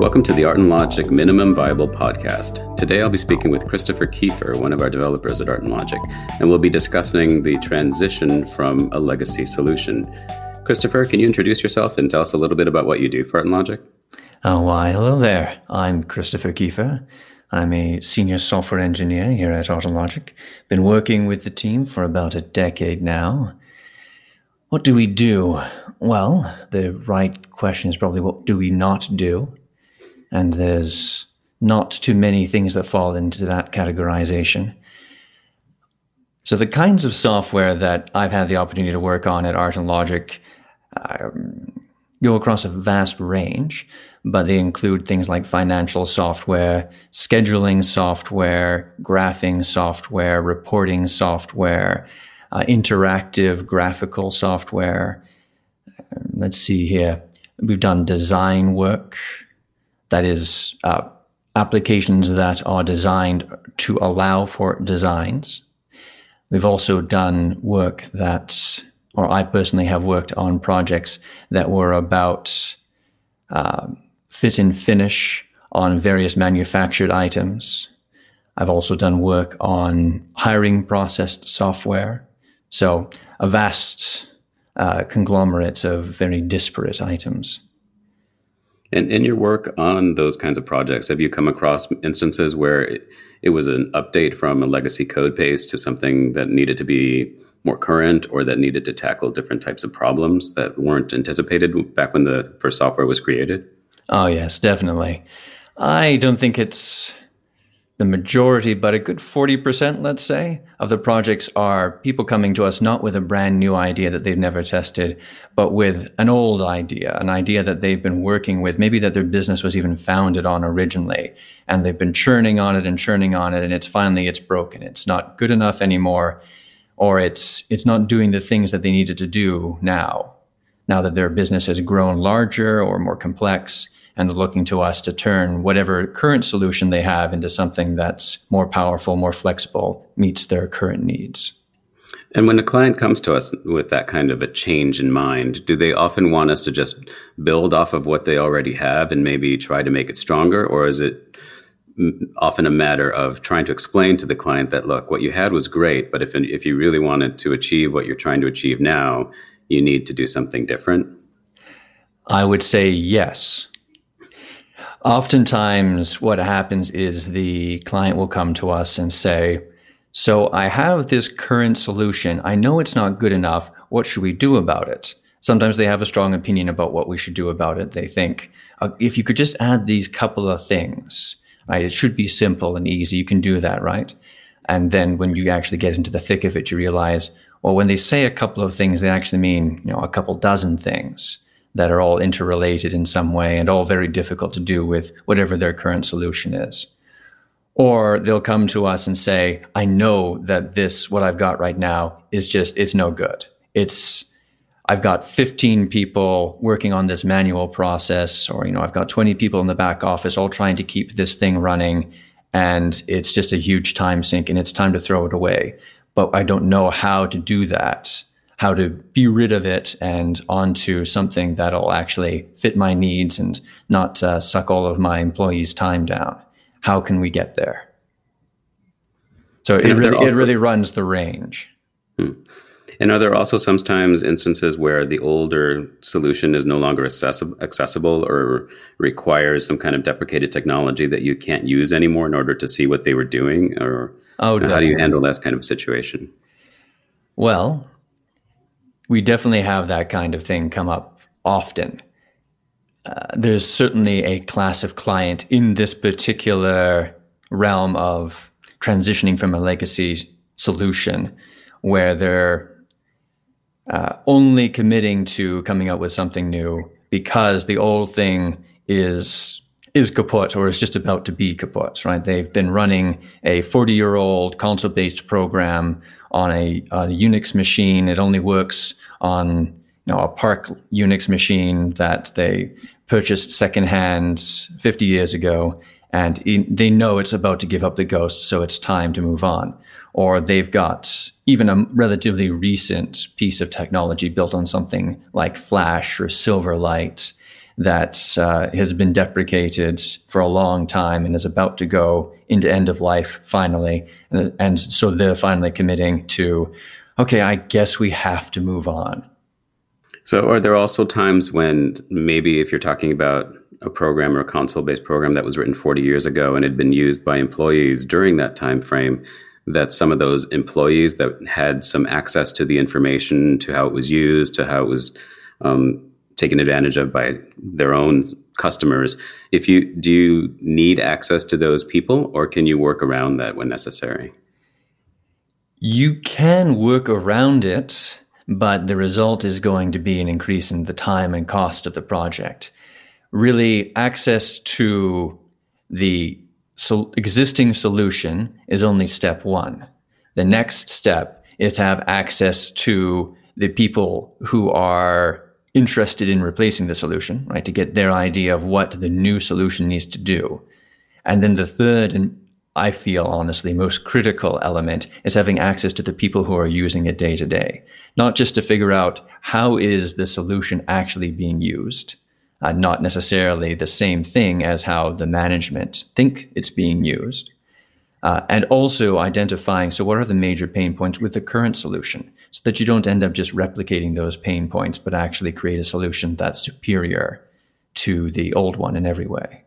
Welcome to the Art and Logic Minimum Viable Podcast. Today I'll be speaking with Christopher Kiefer, one of our developers at Art and Logic, and we'll be discussing the transition from a legacy solution. Christopher, can you introduce yourself and tell us a little bit about what you do for Art and Logic? Oh, why, hello there. I'm Christopher Kiefer. I'm a senior software engineer here at Art and Logic. Been working with the team for about a decade now. What do we do? Well, the right question is probably what do we not do? And there's not too many things that fall into that categorization. So, the kinds of software that I've had the opportunity to work on at Art and Logic um, go across a vast range, but they include things like financial software, scheduling software, graphing software, reporting software, uh, interactive graphical software. Um, let's see here. We've done design work, that is, uh, applications that are designed to allow for designs. We've also done work that, or I personally have worked on projects that were about uh, fit and finish on various manufactured items. I've also done work on hiring processed software. So a vast uh, conglomerate of very disparate items. And in your work on those kinds of projects, have you come across instances where it, it was an update from a legacy code base to something that needed to be more current or that needed to tackle different types of problems that weren't anticipated back when the first software was created? Oh, yes, definitely. I don't think it's the majority, but a good 40%, let's say, of the projects are people coming to us not with a brand new idea that they've never tested, but with an old idea, an idea that they've been working with, maybe that their business was even founded on originally. And they've been churning on it and churning on it, and it's finally it's broken. It's not good enough anymore, or it's it's not doing the things that they needed to do now. Now that their business has grown larger or more complex and looking to us to turn whatever current solution they have into something that's more powerful, more flexible, meets their current needs. And when a client comes to us with that kind of a change in mind, do they often want us to just build off of what they already have and maybe try to make it stronger? Or is it often a matter of trying to explain to the client that, look, what you had was great, but if, if you really wanted to achieve what you're trying to achieve now, you need to do something different? I would say yes. Oftentimes, what happens is the client will come to us and say, So I have this current solution. I know it's not good enough. What should we do about it? Sometimes they have a strong opinion about what we should do about it. They think, uh, if you could just add these couple of things, right, it should be simple and easy. You can do that, right? And then when you actually get into the thick of it, you realize, well, when they say a couple of things, they actually mean, you know, a couple dozen things that are all interrelated in some way and all very difficult to do with whatever their current solution is. Or they'll come to us and say, I know that this, what I've got right now, is just, it's no good. It's, I've got 15 people working on this manual process, or, you know, I've got 20 people in the back office all trying to keep this thing running. And it's just a huge time sink and it's time to throw it away. But I don't know how to do that how to be rid of it and onto something that'll actually fit my needs and not uh, suck all of my employees' time down. How can we get there? So it really, also, it really runs the range. Hmm. And are there also sometimes instances where the older solution is no longer accessible, accessible or requires some kind of deprecated technology that you can't use anymore in order to see what they were doing? Or oh, you know, how do you handle that kind of situation? Well, we definitely have that kind of thing come up often. Uh, there's certainly a class of client in this particular realm of transitioning from a legacy solution where they're uh, only committing to coming up with something new because the old thing is is kaput or is just about to be kaput, right? They've been running a 40 year old console based program on a, a, Unix machine. It only works on you know, a SPARC Unix machine that they purchased secondhand 50 years ago. And they know it's about to give up the ghost, so it's time to move on. Or they've got even a relatively recent piece of technology built on something like Flash or Silverlight that uh, has been deprecated for a long time and is about to go into end of life finally. And, and so they're finally committing to, okay, I guess we have to move on. So, are there also times when maybe if you're talking about a program or a console based program that was written 40 years ago and had been used by employees during that time frame, that some of those employees that had some access to the information, to how it was used, to how it was um, taken advantage of by their own customers. If you do you need access to those people or can you work around that when necessary? You can work around it, but the result is going to be an increase in the time and cost of the project. Really, access to the so existing solution is only step one. The next step is to have access to the people who are interested in replacing the solution, right? To get their idea of what the new solution needs to do. And then the third, and I feel honestly most critical element is having access to the people who are using it day to day, not just to figure out how is the solution actually being used, uh, not necessarily the same thing as how the management think it's being used, uh, and also identifying so what are the major pain points with the current solution so that you don't end up just replicating those pain points but actually create a solution that's superior to the old one in every way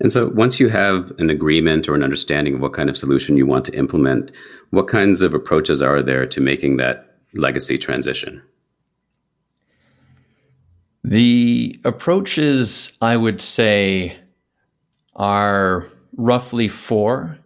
and so once you have an agreement or an understanding of what kind of solution you want to implement what kinds of approaches are there to making that legacy transition the approaches i would say are roughly four.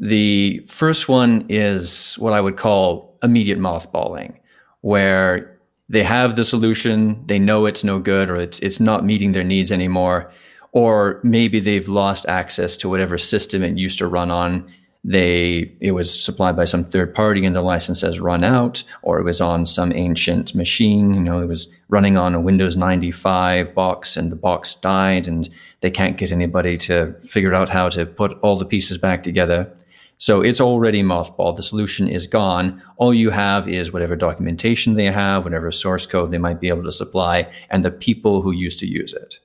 The first one is what I would call immediate mothballing, where they have the solution, they know it's no good or it's it's not meeting their needs anymore, or maybe they've lost access to whatever system it used to run on. They it was supplied by some third party and the license has run out or it was on some ancient machine you know it was running on a windows 95 box and the box died and they can't get anybody to figure out how to put all the pieces back together so it's already mothballed. The solution is gone. All you have is whatever documentation they have whatever source code they might be able to supply and the people who used to use it.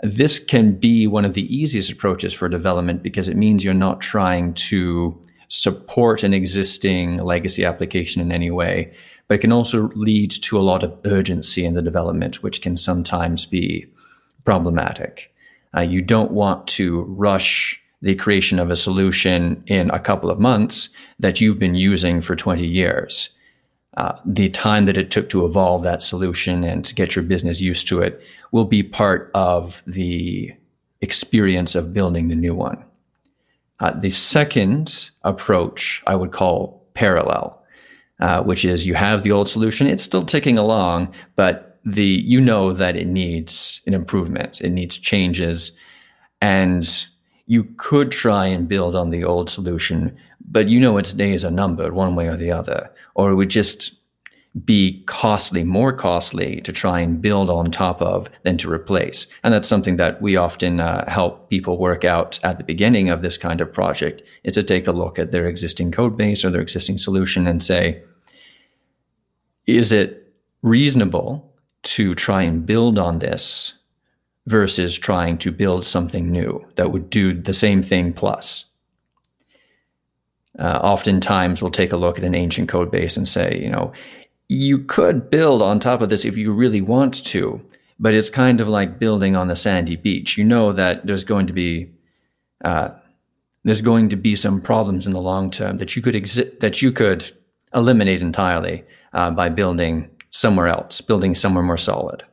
This can be one of the easiest approaches for development because it means you're not trying to support an existing legacy application in any way, but it can also lead to a lot of urgency in the development, which can sometimes be problematic. Uh, you don't want to rush the creation of a solution in a couple of months that you've been using for 20 years. Uh, the time that it took to evolve that solution and to get your business used to it will be part of the experience of building the new one. Uh, the second approach I would call parallel, uh, which is you have the old solution, it's still ticking along, but the you know that it needs an improvement, it needs changes, and you could try and build on the old solution, but you know its days are numbered one way or the other, or it would just be costly, more costly to try and build on top of than to replace. And that's something that we often uh, help people work out at the beginning of this kind of project is to take a look at their existing code base or their existing solution and say, is it reasonable to try and build on this versus trying to build something new that would do the same thing plus. Uh, oftentimes, we'll take a look at an ancient code base and say, you know, you could build on top of this if you really want to, but it's kind of like building on the sandy beach. You know that there's going to be uh, there's going to be some problems in the long term that you could exi- that you could eliminate entirely uh, by building somewhere else, building somewhere more solid.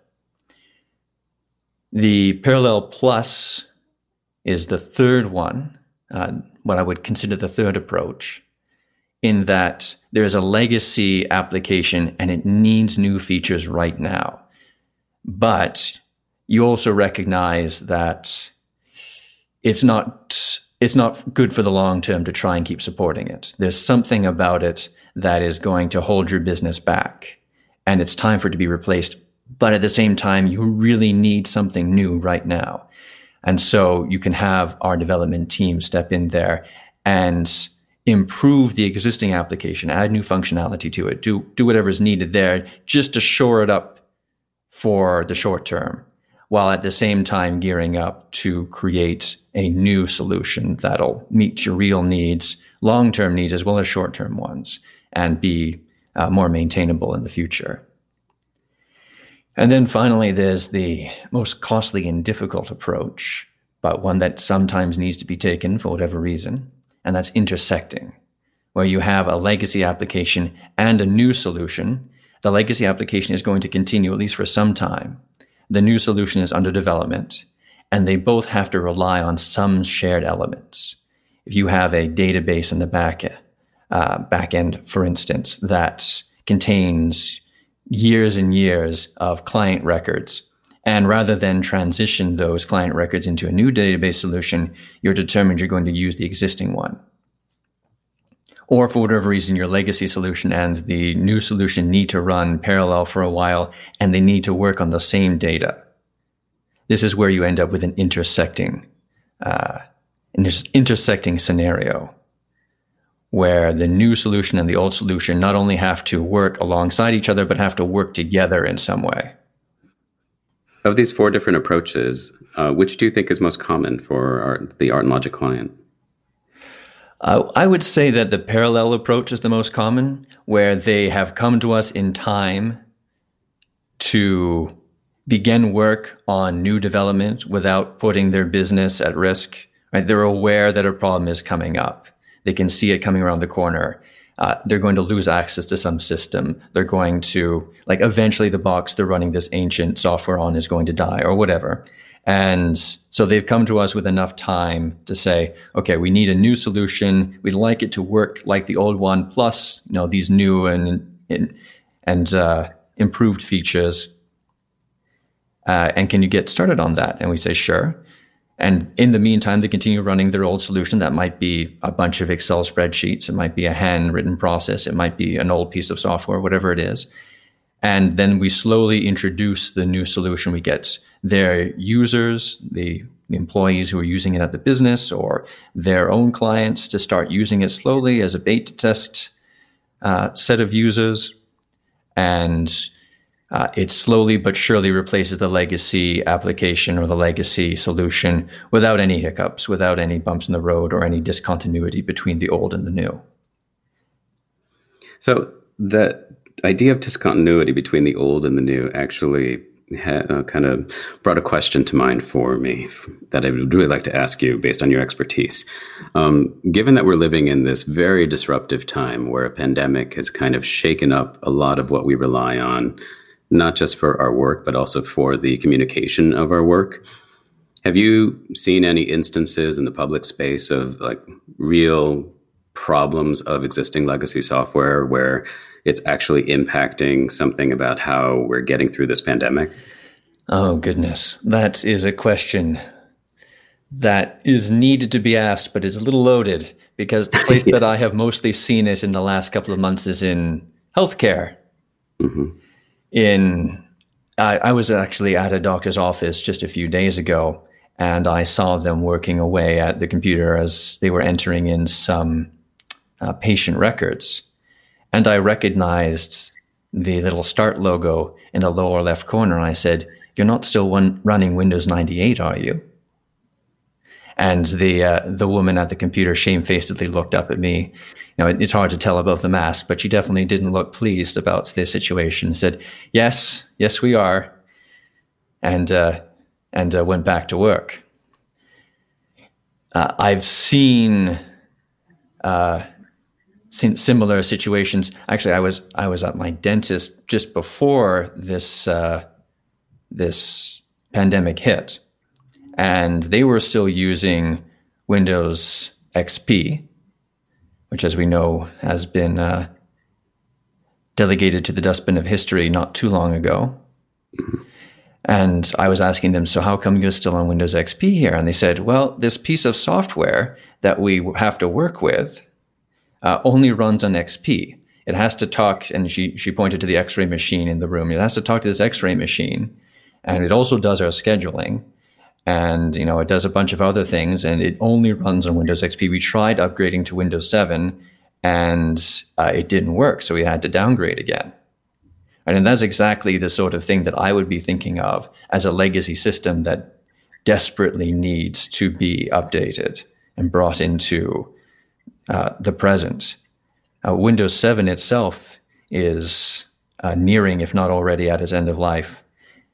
The parallel plus is the third one, uh, what I would consider the third approach, in that there is a legacy application and it needs new features right now. But you also recognize that it's not it's not good for the long term to try and keep supporting it. There's something about it that is going to hold your business back and it's time for it to be replaced but at the same time, you really need something new right now. And so you can have our development team step in there and improve the existing application, add new functionality to it, do, do whatever is needed there just to shore it up for the short term, while at the same time gearing up to create a new solution that'll meet your real needs, long term needs as well as short term ones, and be uh, more maintainable in the future. And then finally, there's the most costly and difficult approach, but one that sometimes needs to be taken for whatever reason, and that's intersecting, where you have a legacy application and a new solution. The legacy application is going to continue at least for some time. The new solution is under development, and they both have to rely on some shared elements. If you have a database in the back, uh, back end, for instance, that contains years and years of client records. And rather than transition those client records into a new database solution, you're determined you're going to use the existing one. Or for whatever reason, your legacy solution and the new solution need to run parallel for a while and they need to work on the same data. This is where you end up with an intersecting, uh, an intersecting scenario where the new solution and the old solution not only have to work alongside each other, but have to work together in some way. Of these four different approaches, uh, which do you think is most common for our, the Art and Logic client? Uh, I would say that the parallel approach is the most common, where they have come to us in time to begin work on new development without putting their business at risk. Right? They're aware that a problem is coming up they can see it coming around the corner. Uh, they're going to lose access to some system. They're going to, like, eventually the box they're running this ancient software on is going to die or whatever. And so they've come to us with enough time to say, okay, we need a new solution. We'd like it to work like the old one, plus, you know, these new and, and, and uh, improved features. Uh, and can you get started on that? And we say, sure. And in the meantime, they continue running their old solution. That might be a bunch of Excel spreadsheets. It might be a handwritten process. It might be an old piece of software, whatever it is. And then we slowly introduce the new solution. We get their users, the employees who are using it at the business, or their own clients to start using it slowly as a beta test uh, set of users. And uh, it slowly but surely replaces the legacy application or the legacy solution without any hiccups, without any bumps in the road or any discontinuity between the old and the new. So the idea of discontinuity between the old and the new actually uh, kind of brought a question to mind for me that I would really like to ask you based on your expertise. Um, given that we're living in this very disruptive time where a pandemic has kind of shaken up a lot of what we rely on not just for our work, but also for the communication of our work. Have you seen any instances in the public space of like real problems of existing legacy software where it's actually impacting something about how we're getting through this pandemic? Oh, goodness. That is a question that is needed to be asked, but it's a little loaded because the place yeah. that I have mostly seen it in the last couple of months is in healthcare. Mm-hmm in I, I was actually at a doctor's office just a few days ago, and I saw them working away at the computer as they were entering in some uh, patient records, and I recognized the little start logo in the lower left corner. And I said, "You're not still one, running Windows 98, are you?" And the uh, the woman at the computer shamefacedly looked up at me you know, it, it's hard to tell above the mask, but she definitely didn't look pleased about this situation. Said, "Yes, yes, we are," and uh, and uh, went back to work. Uh, I've seen uh, seen similar situations. Actually, I was I was at my dentist just before this uh, this pandemic hit, and they were still using Windows XP which, as we know, has been uh, delegated to the dustbin of history not too long ago. And I was asking them, so how come you're still on Windows XP here? And they said, well, this piece of software that we have to work with uh, only runs on XP. It has to talk, and she, she pointed to the x ray machine in the room. It has to talk to this x ray machine. And it also does our scheduling and you know it does a bunch of other things and it only runs on windows xp we tried upgrading to windows 7 and uh, it didn't work so we had to downgrade again And that's exactly the sort of thing that I would be thinking of as a legacy system that desperately needs to be updated and brought into uh, the present. Uh, Windows 7 itself is uh, nearing, if not already, at its end of life.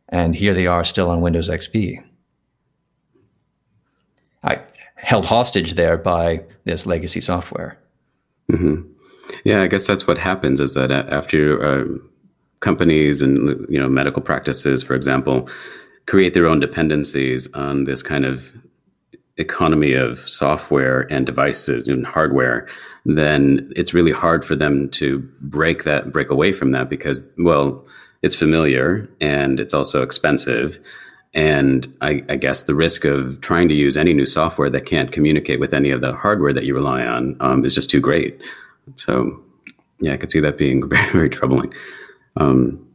And here they are still on Windows XP. Held hostage there by this legacy software. Mm-hmm. Yeah, I guess that's what happens is that after uh, companies and you know medical practices, for example, create their own dependencies on this kind of economy of software and devices and hardware, then it's really hard for them to break that, break away from that because, well, it's familiar and it's also expensive. And I, I, guess the risk of trying to use any new software that can't communicate with any of the hardware that you rely on um, is just too great. So, yeah, I could see that being very, very troubling. Um,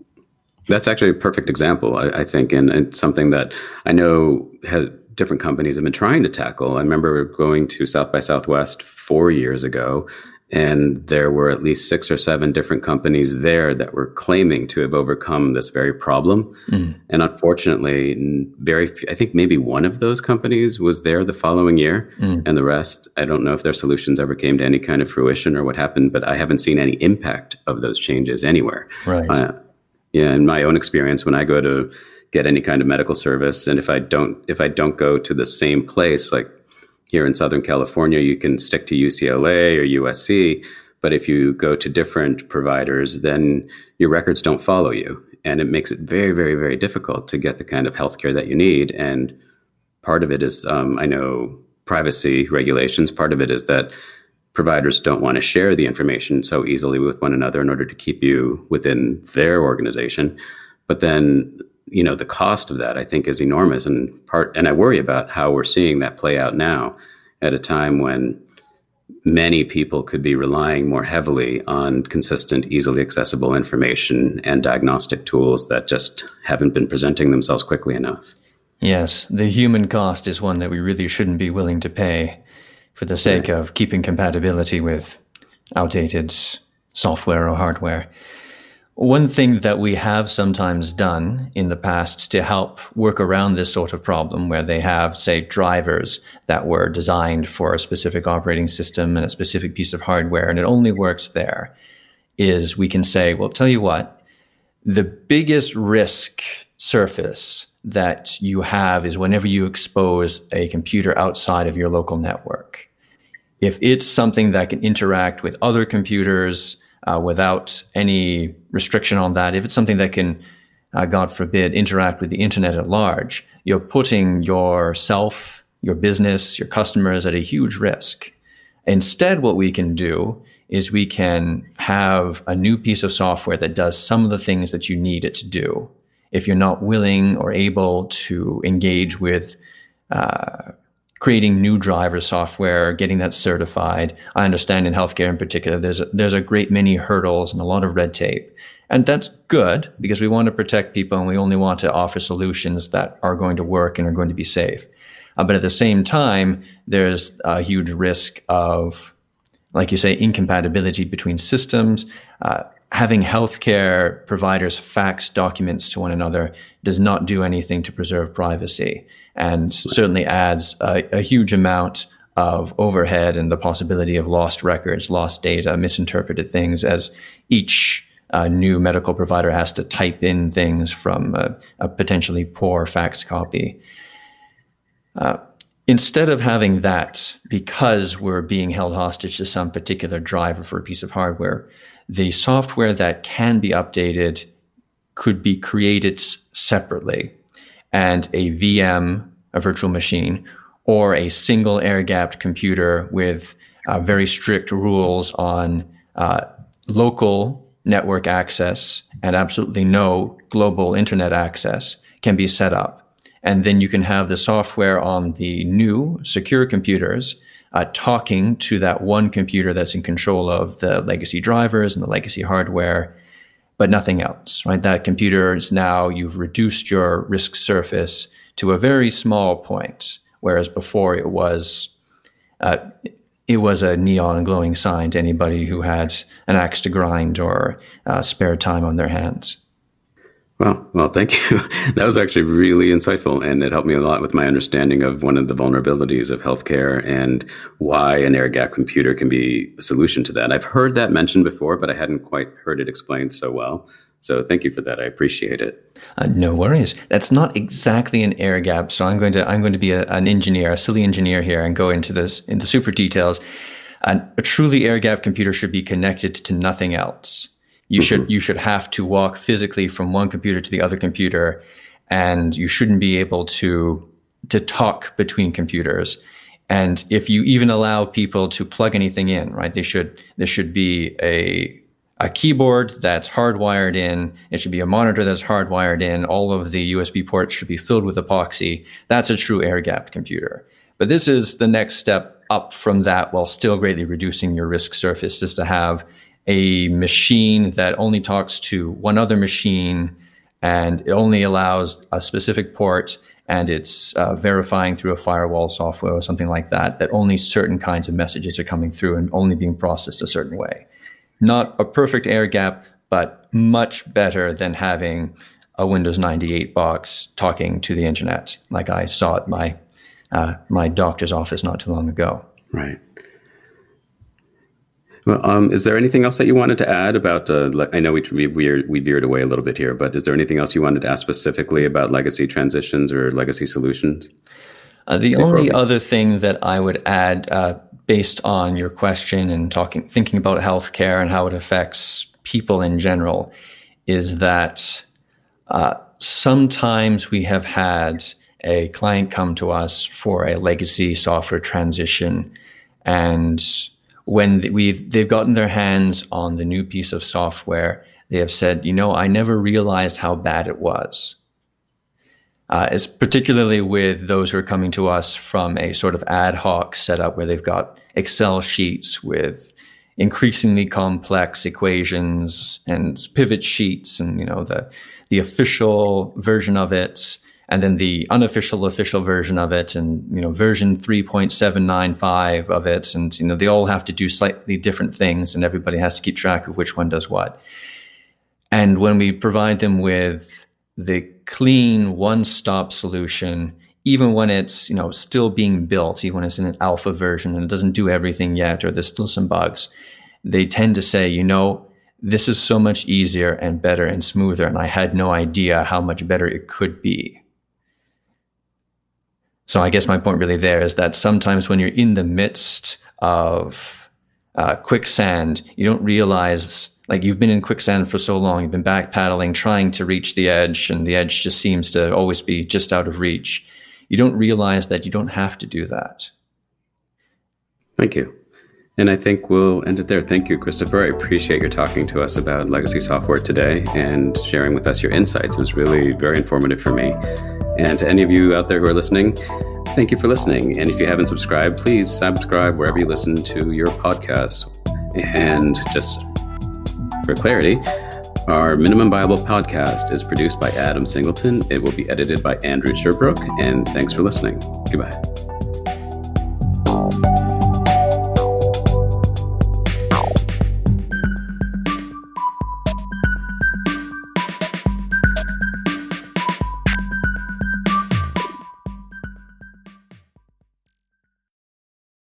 that's actually a perfect example, I, I think, and it's something that I know has, different companies have been trying to tackle. I remember going to South by Southwest four years ago, and there were at least six or seven different companies there that were claiming to have overcome this very problem. Mm. And unfortunately, very few, I think maybe one of those companies was there the following year, mm. and the rest, I don't know if their solutions ever came to any kind of fruition or what happened, but I haven't seen any impact of those changes anywhere. Right. Uh, yeah, in my own experience, when I go to get any kind of medical service. And if I don't if I don't go to the same place, like here in Southern California, you can stick to UCLA or USC. But if you go to different providers, then your records don't follow you. And it makes it very, very, very difficult to get the kind of healthcare that you need. And part of it is, um, I know, privacy regulations. Part of it is that providers don't want to share the information so easily with one another in order to keep you within their organization. But then you know the cost of that i think is enormous. And part and i worry about how we're seeing that play out now at a time when many people could be relying more heavily on consistent easily accessible information and diagnostic tools that just haven't been presenting themselves quickly enough. Yes the human cost is one that we really shouldn't be willing to pay for the sake right. of keeping compatibility with outdated software or hardware one thing that we have sometimes done in the past to help work around this sort of problem, where they have, say, drivers that were designed for a specific operating system and a specific piece of hardware, and it only works there, is we can say, well, tell you what, the biggest risk surface that you have is whenever you expose a computer outside of your local network. If it's something that can interact with other computers, uh, without any restriction on that, if it's something that can, uh, God forbid, interact with the internet at large, you're putting yourself, your business, your customers at a huge risk. Instead, what we can do is we can have a new piece of software that does some of the things that you need it to do. If you're not willing or able to engage with uh, creating new driver software, getting that certified. I understand in healthcare in particular, there's a, there's a great many hurdles and a lot of red tape. And that's good because we want to protect people and we only want to offer solutions that are going to work and are going to be safe. Uh, but at the same time, there's a huge risk of, like you say, incompatibility between systems. Uh, having healthcare providers fax documents to one another does not do anything to preserve privacy and certainly adds a, a, huge amount of overhead and the possibility of lost records, lost data, misinterpreted things as each uh, new medical provider has to type in things from a, a potentially poor fax copy. Uh, instead of having that, because we're being held hostage to some particular driver for a piece of hardware, the software that can be updated could be created separately and a VM, a virtual machine, or a single air gapped computer with uh, very strict rules on uh, local network access and absolutely no global internet access can be set up. And then you can have the software on the new secure computers uh, talking to that one computer that's in control of the legacy drivers and the legacy hardware, but nothing else, right? That computer is now, you've reduced your risk surface to a very small point, whereas before it was, uh, it was a neon glowing sign to anybody who had an axe to grind or uh, spare time on their hands. Well, well, thank you. That was actually really insightful, and it helped me a lot with my understanding of one of the vulnerabilities of healthcare and why an air gap computer can be a solution to that. I've heard that mentioned before, but I hadn't quite heard it explained so well. So thank you for that. I appreciate it. Uh, no worries. That's not exactly an air gap. So I'm going to I'm going to be a, an engineer, a silly engineer here, and go into this into super details. And a truly air gap computer should be connected to nothing else. You mm-hmm. should you should have to walk physically from one computer to the other computer, and you shouldn't be able to to talk between computers. And if you even allow people to plug anything in, right, they should there should be a a keyboard that's hardwired in. It should be a monitor that's hardwired in. All of the USB ports should be filled with epoxy. That's a true air gapped computer. But this is the next step up from that while still greatly reducing your risk surface, is to have a machine that only talks to one other machine and it only allows a specific port and it's uh, verifying through a firewall software or something like that that only certain kinds of messages are coming through and only being processed a certain way. Not a perfect air gap, but much better than having a Windows 98 box talking to the internet, like I saw at my uh, my doctor's office not too long ago. Right. Well, um, is there anything else that you wanted to add about? Uh, le- I know we, we veered, we veered away a little bit here, but is there anything else you wanted to ask specifically about legacy transitions or legacy solutions? Uh, the only we... other thing that I would add, uh, based on your question and talking, thinking about healthcare and how it affects people in general, is that uh, sometimes we have had a client come to us for a legacy software transition and when we've they've gotten their hands on the new piece of software, they have said, you know, I never realized how bad it was. Uh, it's particularly with those who are coming to us from a sort of ad hoc setup where they've got Excel sheets with increasingly complex equations and pivot sheets, and you know the the official version of it and then the unofficial official version of it and you know version 3.795 of it. And you know they all have to do slightly different things and everybody has to keep track of which one does what. And when we provide them with the clean one-stop solution even when it's you know still being built even when it's in an alpha version and it doesn't do everything yet or there's still some bugs they tend to say you know this is so much easier and better and smoother and i had no idea how much better it could be so I guess my point really there is that sometimes when you're in the midst of uh, quicksand, you don't realize like you've been in quicksand for so long, you've been back paddling, trying to reach the edge, and the edge just seems to always be just out of reach. You don't realize that you don't have to do that. Thank you. And I think we'll end it there. Thank you, Christopher. I appreciate your talking to us about legacy software today and sharing with us your insights. It was really very informative for me. And to any of you out there who are listening, thank you for listening. And if you haven't subscribed, please subscribe wherever you listen to your podcasts. And just for clarity, our Minimum Viable podcast is produced by Adam Singleton. It will be edited by Andrew Sherbrooke. And thanks for listening. Goodbye.